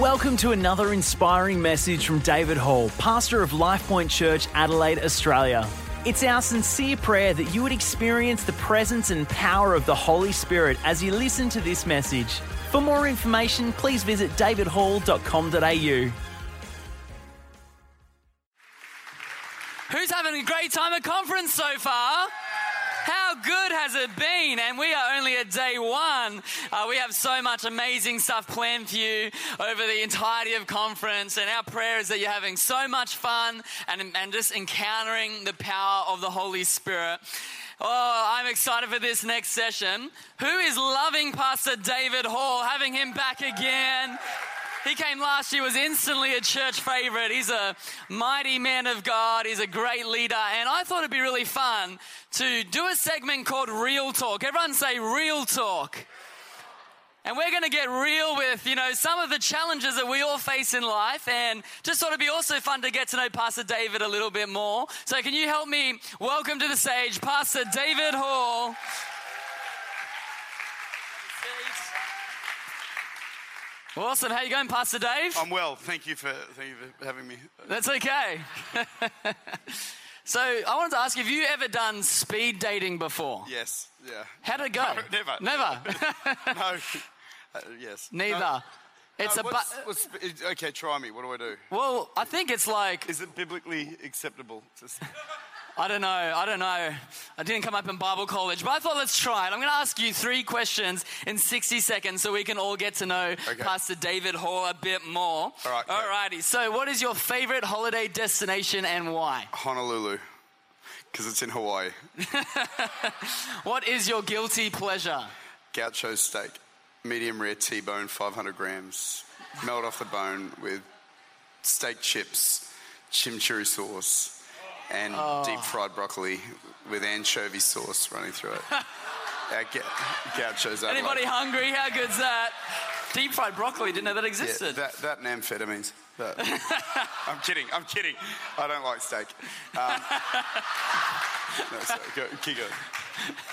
Welcome to another inspiring message from David Hall, pastor of LifePoint Church, Adelaide, Australia. It's our sincere prayer that you would experience the presence and power of the Holy Spirit as you listen to this message. For more information, please visit davidhall.com.au. Who's having a great time at conference so far? Good has it been? And we are only at day one. Uh, we have so much amazing stuff planned for you over the entirety of conference. And our prayer is that you're having so much fun and, and just encountering the power of the Holy Spirit. Oh, I'm excited for this next session. Who is loving Pastor David Hall, having him back again? He came last year, was instantly a church favorite. He's a mighty man of God. He's a great leader. And I thought it'd be really fun to do a segment called Real Talk. Everyone say Real Talk. And we're going to get real with, you know, some of the challenges that we all face in life and just thought it'd be also fun to get to know Pastor David a little bit more. So can you help me welcome to the stage Pastor David Hall. Awesome. How you going, Pastor Dave? I'm well. Thank you for thank you for having me. That's okay. so I wanted to ask, you, have you ever done speed dating before? Yes. Yeah. How did it go? No, never. Never. No. Uh, yes. Neither. No. It's No, a what's- but. what's- okay, try me. What do I do? Well, I think it's like Is it biblically acceptable? I don't know. I don't know. I didn't come up in Bible college, but I thought let's try it. I'm going to ask you three questions in 60 seconds so we can all get to know Okay. Pastor David Hall a bit more. All right, great. Alrighty. So, what is your favorite holiday destination and why? Honolulu, because it's in Hawaii. What is your guilty pleasure? Gaucho steak, medium rare T-bone, 500 grams, melt off the bone with steak chips, chimichurri sauce, and Oh. deep fried broccoli with anchovy sauce running through it. Ga- gauchos. Anybody hungry? How good's that? Deep fried broccoli. Didn't know that Yeah, existed. that, that and amphetamines. That- I'm kidding. I'm kidding. I don't like steak. Um, no, sorry. Go, keep going.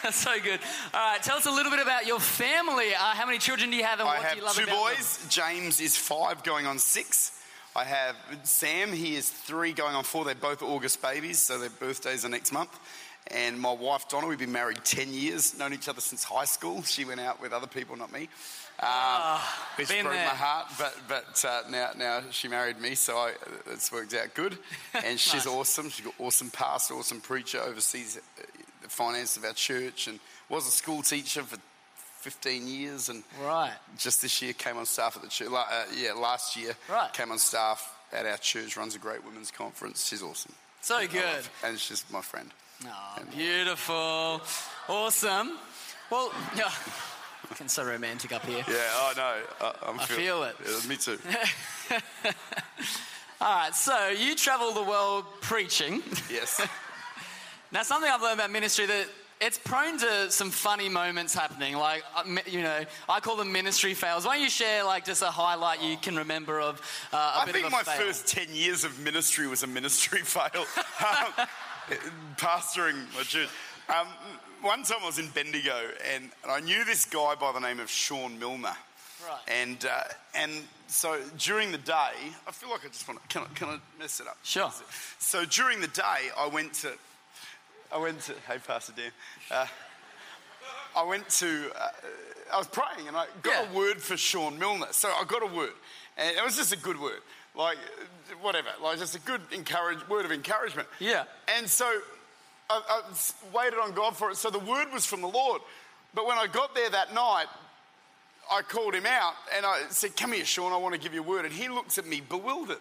That's so good. All right. Tell us a little bit about your family. Uh, how many children do you have, and I what have do you love two them? boys. James is five, going on six. I have Sam. He is three, going on four. They're both August babies, so their birthdays are next month. And my wife Donna, we've been married ten years, known each other since high school. She went out with other people, not me. Um, which broke there. my heart, but but uh, now now she married me, so I, it's worked out good. And she's Nice. awesome. She's got awesome pastor, awesome preacher, oversees uh, the finance of our church, and was a school teacher for 15 years. And Right. just this year came on staff at the church. Uh, yeah, last year Right. came on staff at our church. Runs a great women's conference. She's awesome, So good. and she's my friend. Oh, beautiful. Awesome. Well, yeah. Looking so romantic up here. Yeah, I know. I, I'm I feel it. Yeah, me too. All right, so you travel the world preaching. yes. Now, something I've learned about ministry that it's prone to some funny moments happening. Like, uh, you know, I call them ministry fails. Why don't you share like just a highlight you can remember of uh, a I bit think of a my fail? first 10 years of ministry was a ministry fail. um, pastoring my church. Um, one time I was in Bendigo and, and I knew this guy by the name of Sean Milner. Right. And, uh, and so during the day, I feel like I just want to, can I, can I mess it up? Sure. So during the day, I went to, I went to, hey, Pastor Dan. Uh, I went to, uh, I was praying and I got Yeah. a word for Sean Milner. So I got a word, and it was just a good word, like whatever, like just a good encourage, word of encouragement. Yeah. And so I waited on God for it. So the word was from the Lord. But when I got there that night, I called him out and I said, Come here, Sean, I want to give you a word. And he looks at me bewildered.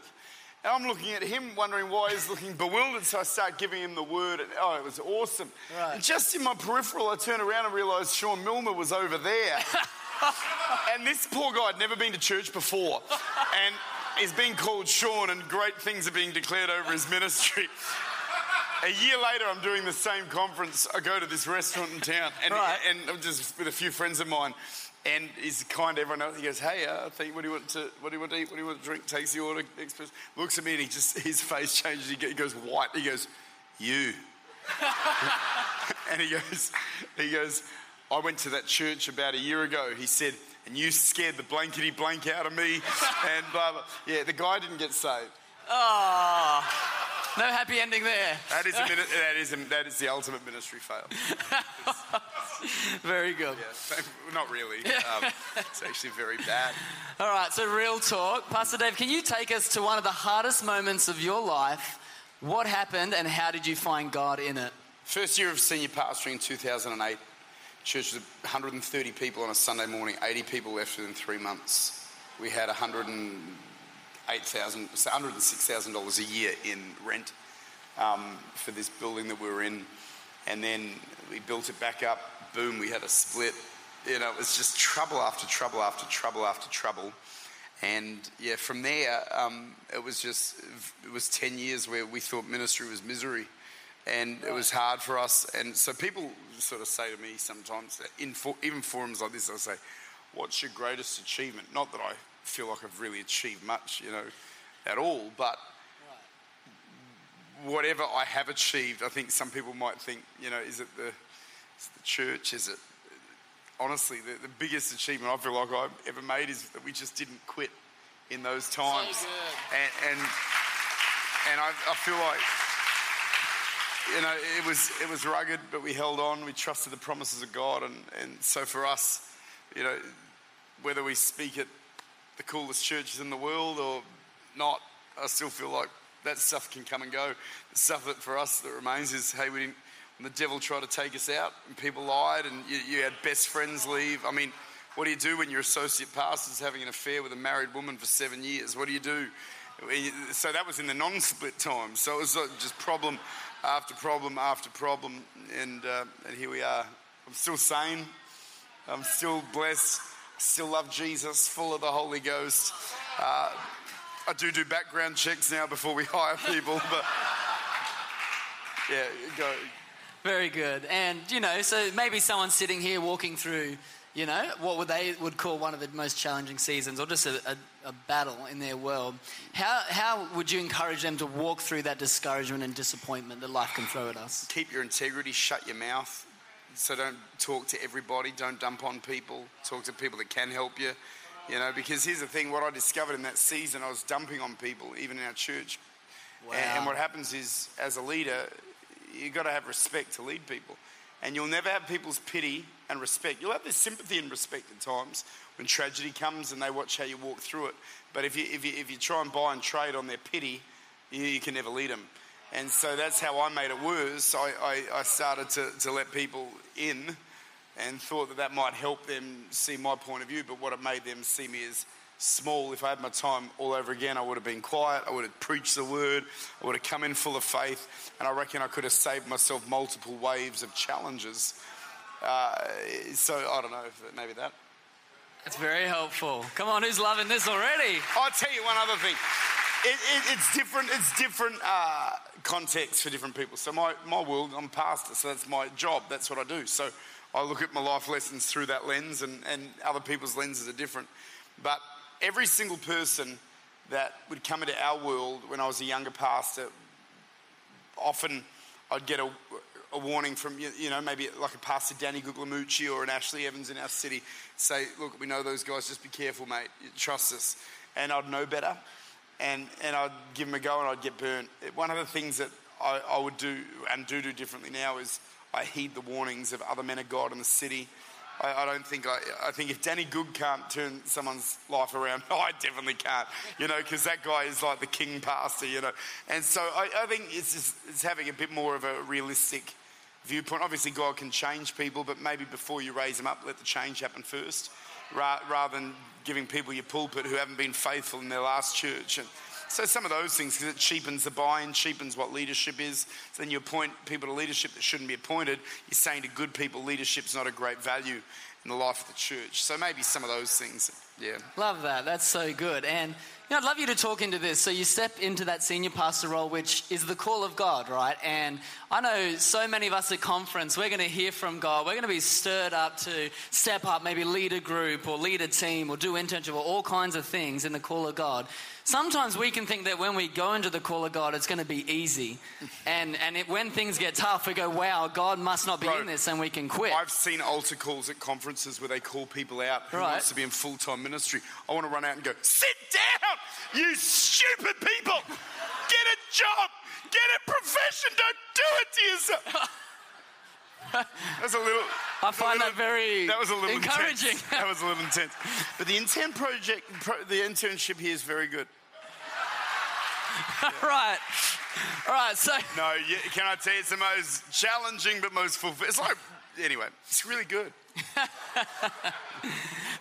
And I'm looking at him, wondering why he's looking bewildered. So I start giving him the word. And, oh, it was awesome. Right. And just in my peripheral, I turn around and realize Sean Milner was over there. and this poor guy had never been to church before. And he's being called Sean, and great things are being declared over his ministry. A year later, I'm doing the same conference. I go to this restaurant in town, and, Right. and I'm just with a few friends of mine. And he's kind to everyone else. He goes, "Hey, uh, I think, what do you want to? What do you want to eat? What do you want to drink?" Takes the order. Express. Looks at me, and he just his face changes. He goes white. He goes, "You." and he goes, he goes. I went to that church about a year ago. He said, and you scared the blankety blank out of me, and blah, blah. Yeah, the guy didn't get saved. Oh, no happy ending there. That is, a, mini- that is, a, that is the ultimate ministry fail. Very good. Yeah, not really. Um, it's actually very bad. All right, so real talk. Pastor Dave, can you take us to one of the hardest moments of your life? What happened and how did you find God in it? First year of senior pastoring in 2008. Church was 130 people on a Sunday morning, 80 people left within three months. We had 108,000, $106,000 a year in rent um, for this building that we were in. And then we built it back up. Boom, we had a split. You know, it was just trouble after trouble after trouble after trouble. And yeah, from there, um, it was just, it was 10 years where we thought ministry was misery and it was hard for us. And so people sort of say to me sometimes, in for, even forums like this, they'll say, "What's your greatest achievement?" Not that I feel like I've really achieved much, you know, at all, but whatever I have achieved, I think some people might think, you know, is it the, is it the church? Is it honestly the, the biggest achievement I feel like I've ever made is that we just didn't quit in those times, So and and and I, I feel like you know, it was it was rugged, but we held on. We trusted the promises of God, and and so for us, you know, whether we speak at the coolest churches in the world or not, I still feel like that stuff can come and go. The stuff that for us that remains is, hey, we didn't. When the devil tried to take us out, and people lied, and you, you had best friends leave. I mean, what do you do when your associate pastor's having an affair with a married woman for seven years? What do you do? So that was in the non-split time. So it was just problem after problem after problem, and uh, and here we are. I'm still sane. I'm still blessed. Still love Jesus, full of the Holy Ghost. Uh, I do do background checks now before we hire people, but yeah, go. Very good. And, you know, so maybe someone sitting here walking through, you know, what would they would call one of the most challenging seasons or just a, a, a battle in their world. How, how would you encourage them to walk through that discouragement and disappointment that life can throw at us? Keep your integrity. Shut your mouth. So don't talk to everybody. Don't dump on people. Talk to people that can help you. You know, because here's the thing: what I discovered in that season, I was dumping on people, even in our church. Wow. And, and what happens is, as a leader, you've got to have respect to lead people. And you'll never have people's pity and respect. You'll have their sympathy and respect at times when tragedy comes and they watch how you walk through it. But if you, if you, if you try and buy and trade on their pity, you, you can never lead them. And so that's how I made it worse. I, I, I started to, to let people in and thought that that might help them see my point of view. But what it made them see me as small. If I had my time all over again, I would have been quiet. I would have preached the word. I would have come in full of faith. And I reckon I could have saved myself multiple waves of challenges. Uh, so I don't know, maybe that. That's very helpful. Come on, who's loving this already? I'll tell you one other thing. It, it, it's different. It's different uh, context for different people. So my, my world, I'm pastor, so that's my job. That's what I do. So I look at my life lessons through that lens, and, and other people's lenses are different. But every single person that would come into our world when I was a younger pastor, often I'd get a, a warning from, you you know, maybe like a pastor Danny Guglielmucci or an Ashley Evans in our city, say, look, we know those guys, just be careful, mate, trust us. And I'd know better, and, and I'd give them a go and I'd get burnt. One of the things that I, I would do and do do differently now is I heed the warnings of other men of God in the city. I, I don't think I, I think if Danny Good can't turn someone's life around, I definitely can't, you know, because that guy is like the king pastor, you know. And so I, I think it's just it's having a bit more of a realistic viewpoint. Obviously, God can change people, but maybe before you raise them up, let the change happen first, ra- rather than giving people your pulpit who haven't been faithful in their last church. And so some of those things, because it cheapens the buy-in, cheapens what leadership is. So then you appoint people to leadership that shouldn't be appointed. You're saying to good people, leadership's not a great value in the life of the church. So maybe some of those things, yeah. Love that. That's so good. And you know, I'd love you to talk into this. So you step into that senior pastor role, which is the call of God, right? And I know so many of us at conference, we're going to hear from God. We're going to be stirred up to step up, maybe lead a group or lead a team or do internship or all kinds of things in the call of God. Sometimes we can think that when we go into the call of God, it's going to be easy. And, and it, when things get tough, we go, wow, God must not be Bro, in this and we can quit. I've seen altar calls at conferences where they call people out who Right. wants to be in full time ministry. I want to run out and go, sit down, you stupid people. Get a job, get a profession, don't do it to yourself. That's a little. I find little- that very That was a little encouraging. Intense. That was a little intense. But the intern project, pro, the internship here is very good. right. All right. So, No, yeah, can I tell you, it's the most challenging but most fulfilling. It's like, anyway, it's really good.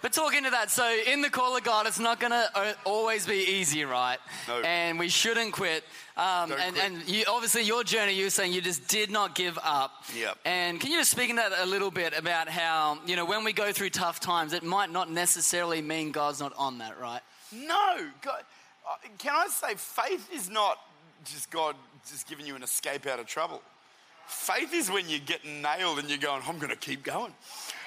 But talking to that, so in the call of God, it's not going to always be easy, right? No. And we shouldn't quit. Um, and quit. and you, obviously, your journey, you were saying you just did not give up. Yep. And can you just speak into that a little bit about how, you know, when we go through tough times, it might not necessarily mean God's not on that, right? No, God, uh, can I say faith is not just God just giving you an escape out of trouble. Faith is when you get nailed and you're going, I'm going to keep going.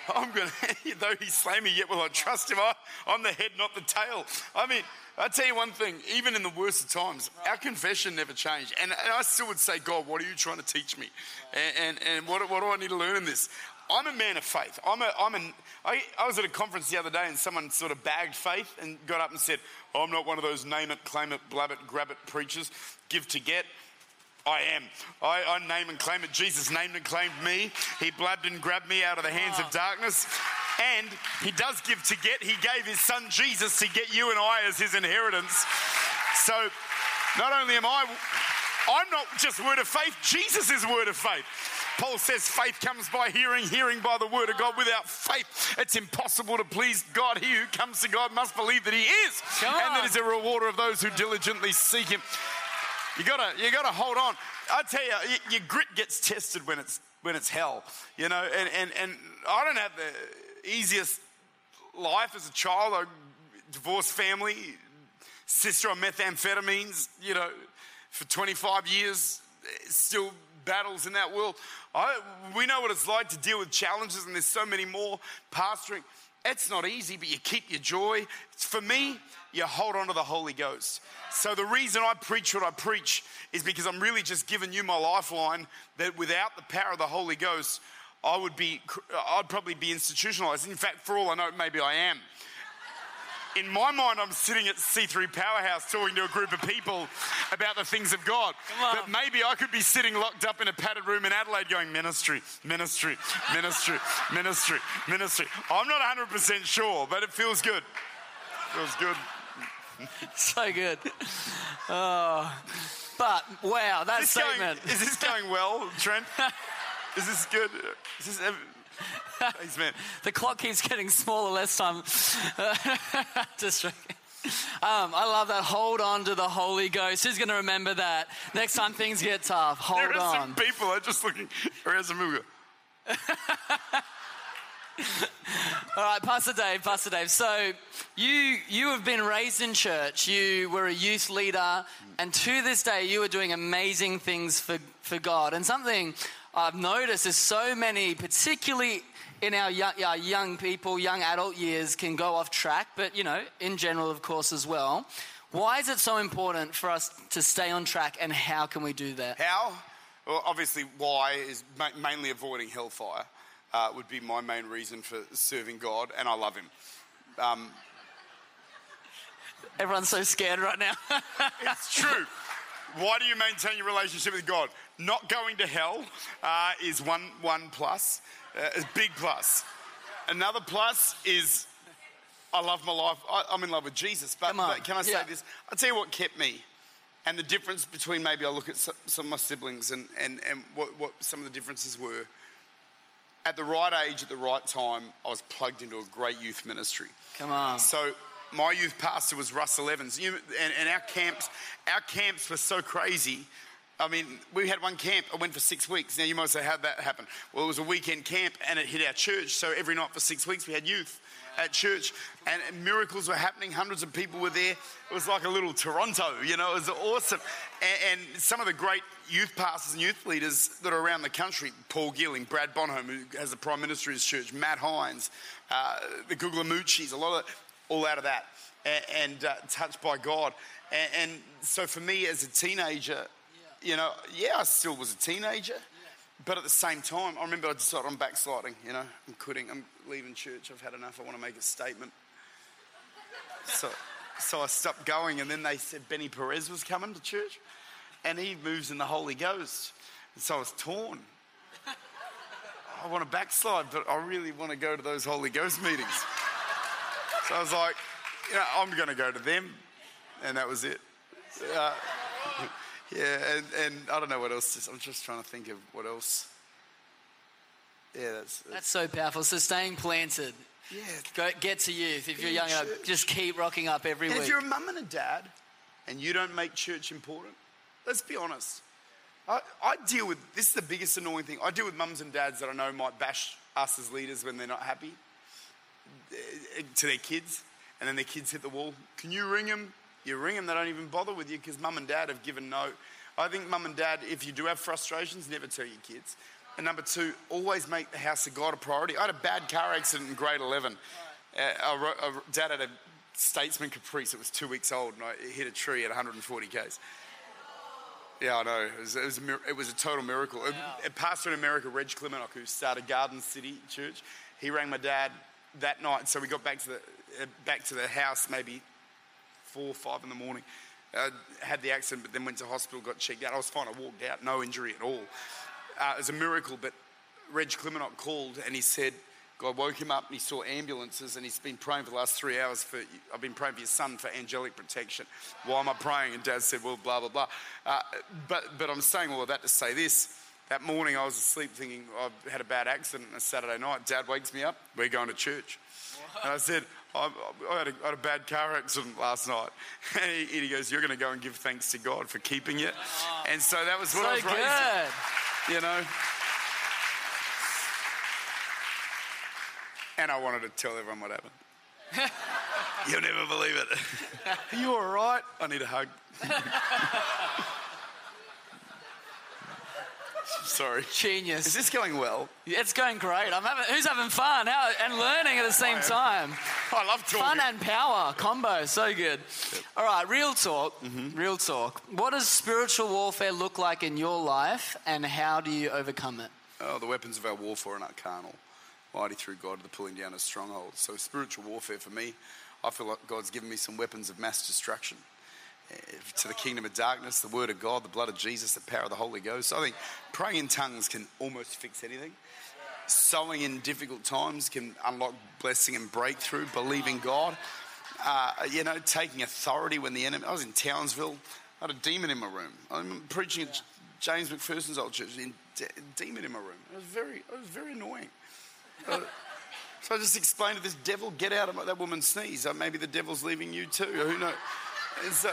I'm going to, though he slay me, yet will I trust him. I, I'm the head, not the tail. I mean, I tell you one thing, even in the worst of times, our confession never changed. And, and I still would say, God, what are you trying to teach me? And, and, and what, what do I need to learn in this? I'm a man of faith. I'm a, I'm an, I, I was at a conference the other day and someone sort of bagged faith and got up and said, I'm not one of those name it, claim it, blab it, grab it preachers, give to get. I am. I, I name and claim it. Jesus named and claimed me. He blabbed and grabbed me out of the hands of darkness. And he does give to get. He gave his son Jesus to get you and I as his inheritance. So not only am I, I'm not just word of faith, Jesus is word of faith. Paul says faith comes by hearing, hearing by the word of God. Without faith, it's impossible to please God. He who comes to God must believe that he is, and that he's a rewarder of those who diligently seek him. You gotta, you gotta hold on. I tell you, your grit gets tested when it's when it's hell. You know, and and and I don't have the easiest life as a child. I divorced family, sister on methamphetamines. You know, for 25 years, still battles in that world. I, we know what it's like to deal with challenges, and there's so many more. Pastoring, it's not easy, but you keep your joy. For me, you hold on to the Holy Ghost. So the reason I preach what I preach is because I'm really just giving you my lifeline that without the power of the Holy Ghost, I would be, I'd probably be institutionalized. In fact, for all I know, maybe I am. In my mind, I'm sitting at C3 Powerhouse talking to a group of people about the things of God. But maybe I could be sitting locked up in a padded room in Adelaide going, ministry, ministry, ministry, ministry, ministry. I'm not 100% sure, but it feels good. It Feels good. So good. Oh. But wow, that Is this, going, statement. is this going well, Trent? Is this good? Is this Thanks, man. The clock keeps getting smaller less time. Just. Um, I love that. Hold on to the Holy Ghost. Who's going to remember that? Next time things get tough, hold There are some on. people are just looking. Is a movie. All right, Pastor Dave, Pastor Dave. So you you have been raised in church. You were a youth leader, and to this day, you are doing amazing things for for God. And something I've noticed is so many, particularly in our young, our young people, young adult years, can go off track. But you know, in general, of course, as well. Why is it so important for us to stay on track, and how can we do that? How? Well, obviously, why is ma- mainly avoiding hellfire. Uh, would be my main reason for serving God, and I love Him. Um, Everyone's so scared right now. It's true. Why do you maintain your relationship with God? Not going to hell uh, is one one plus, uh, a big plus. Another plus is I love my life. I, I'm in love with Jesus. But, but can I say Yeah. this? I'll tell you what kept me, and the difference between maybe I look at some, some of my siblings and and and what, what some of the differences were. At the right age, at the right time, I was plugged into a great youth ministry. Come on. So my youth pastor was Russell Evans, you, and, and our camps, our camps were so crazy. I mean, we had one camp. I went for six weeks. Now you might say, how'd that happen? Well, it was a weekend camp, and it hit our church. So every night for six weeks, we had youth at church, and miracles were happening. Hundreds of people were there. It was like a little Toronto, you know. It was awesome. And, and some of the great youth pastors and youth leaders that are around the country, Paul Gilling, Brad Bonhomme, who has the Prime Minister of his church, Matt Hines, uh, the Guglielmucci's, a lot of all out of that, and, and uh, touched by God. And, and so for me as a teenager, you know, yeah, I still was a teenager, but at the same time, I remember I decided I'm backsliding, you know, I'm quitting, I'm leaving church, I've had enough, I want to make a statement. So, so I stopped going, and then they said Benny Perez was coming to church, and he moves in the Holy Ghost. And so I was torn. I want to backslide, but I really want to go to those Holy Ghost meetings. So I was like, you know, I'm going to go to them, and that was it. Uh, yeah, and, and I don't know what else. I'm just trying to think of what else. Yeah, that's, that's That's so powerful. So staying planted. yeah. Go, get to youth. If you're young enough, just keep rocking up every And week. if you're a mum and a dad, and you don't make church important, let's be honest. I, I deal with this is the biggest annoying thing. I deal with mums and dads that I know might bash us as leaders when they're not happy to their kids, and then their kids hit the wall. Can you ring them? You ring them, they don't even bother with you because mum and dad have given no. I think mum and dad, if you do have frustrations, never tell your kids. And number two, always make the house of God a priority. I had a bad car accident in grade 11. Uh, I dad had a Statesman Caprice. It was two weeks old, and I hit a tree at 140 k's. Yeah, I know. It was, it was, a, it was a total miracle. A, a pastor in America, Reg Klimionok, who started Garden City Church, he rang my dad that night. So we got back to the uh, back to the house maybe four or five in the morning. Uh, had the accident, but then went to hospital, got checked out. I was fine. I walked out, no injury at all. Uh, it was a miracle. But Reg Klimionok called and he said, God woke him up and he saw ambulances and he's been praying for the last three hours for, I've been praying for your son for angelic protection. Why am I praying? And dad said, well, blah, blah, blah. Uh, but, but I'm saying all of that to say this. That morning I was asleep thinking I had a bad accident on a Saturday night. Dad wakes me up, we're going to church. And I said, I, I, had a, I had a bad car accident last night. And he, he goes, You're going to go and give thanks to God for keeping you. Oh. And so that was what I so was raised good. you know. And I wanted to tell everyone what happened. You'll never believe it. Are you all right? I need a hug. Sorry. Genius. Is this going well? It's going great. I'm having. Who's having fun? How, and learning at the same time. I love talking. Fun and power combo, so good. All right, real talk. Mm-hmm. Real talk. What does spiritual warfare look like in your life, and how do you overcome it? Oh, the weapons of our warfare are not carnal, mighty through God to the pulling down of strongholds. So, spiritual warfare for me, I feel like God's given me some weapons of mass destruction. To the kingdom of darkness, the word of God, the blood of Jesus, the power of the Holy Ghost. I think praying in tongues can almost fix anything. Sowing in difficult times can unlock blessing and breakthrough. Believing God, uh, you know, taking authority when the enemy. I was in Townsville, I had a demon in my room. I'm preaching at James McPherson's old church. In de- demon in my room. It was very, it was very annoying. Uh, so I just explained to this devil, "Get out of my, that woman's sneeze. Uh, maybe the devil's leaving you too. Who knows?" And so,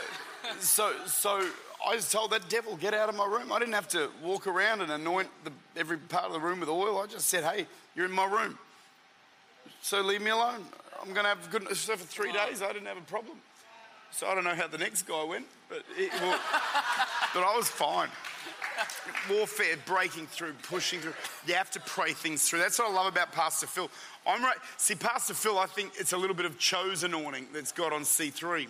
so, so I just told that devil, "Get out of my room." I didn't have to walk around and anoint the, every part of the room with oil. I just said, "Hey, you're in my room, so leave me alone. I'm going to have good. So for three days, I didn't have a problem. So I don't know how the next guy went, but it, well, but I was fine warfare, breaking through, pushing through. You have to pray things through. That's what I love about Pastor Phil. I'm right. See, Pastor Phil, I think it's a little bit of chosen anointing that's got on C3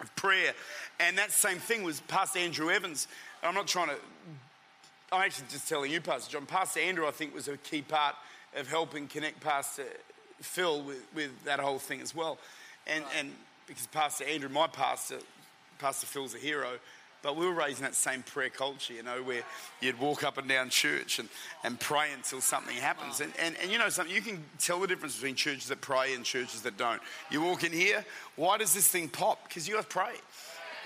of prayer. And that same thing was Pastor Andrew Evans. I'm not trying to, I'm actually just telling you, Pastor John. Pastor Andrew, I think, was a key part of helping connect Pastor Phil with, with that whole thing as well. And, and because Pastor Andrew, my pastor, Pastor Phil's a hero, but we were raised in that same prayer culture, you know, where you'd walk up and down church and, and pray until something happens. And, and, and you know something, you can tell the difference between churches that pray and churches that don't. You walk in here, why does this thing pop? Because you guys pray.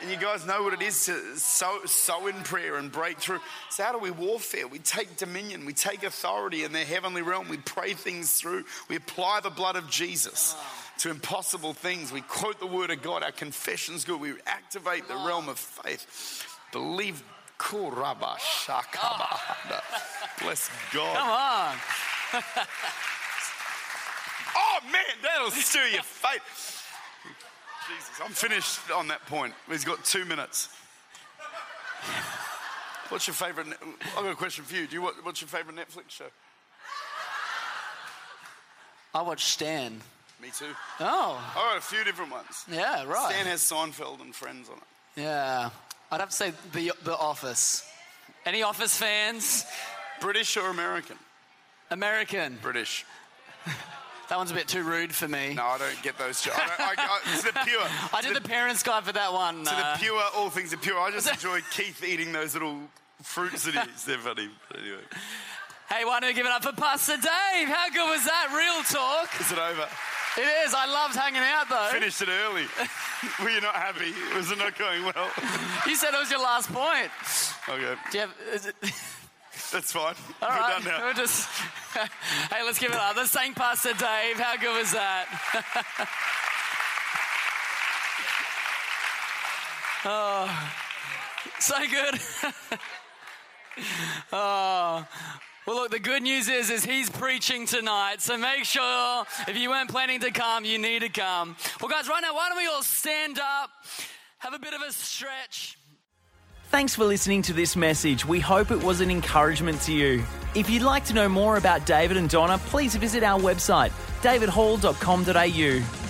And you guys know what it is to sow, sow in prayer and break through. So, how do we warfare? We take dominion, we take authority in the heavenly realm, we pray things through, we apply the blood of Jesus to impossible things. We quote the word of God, our confession's good, we activate the realm of faith. Believe. Bless God. Come on. Oh man, that'll stir your faith. Jesus, I'm finished on that point. He's got two minutes. What's your favourite? I've got a question for you. Do you what, what's your favourite Netflix show? I watch Stan. Me too. Oh, I've got a few different ones. yeah, right. Stan has Seinfeld and Friends on it. Yeah, I'd have to say the, the Office. Any Office fans? British or American? American. British. That one's a bit too rude for me. No, I don't get those. I don't, I, I, it's the pure. I did the parents guide for that one. To uh, the pure, all things are pure. I just enjoy Keith eating those little fruits that he eats. They're funny. But anyway, Hey, why don't we give it up for Pastor Dave? How good was that? Real talk. is it over? It is. I loved hanging out though. Finished it early. Were you not happy? Was it not going well? You said it was your last point. Okay, Do you have, is it, that's fine. all We're right, done now. We'll just, hey, let's give it up. Let's thank Pastor Dave. How good was that? oh, so good. oh. Well, look, the good news is, is he's preaching tonight. So make sure if you weren't planning to come, you need to come. Well, guys, right now, why don't we all stand up, have a bit of a stretch. Thanks for listening to this message. We hope it was an encouragement to you. If you'd like to know more about David and Donna, please visit our website, davidhall.com.au.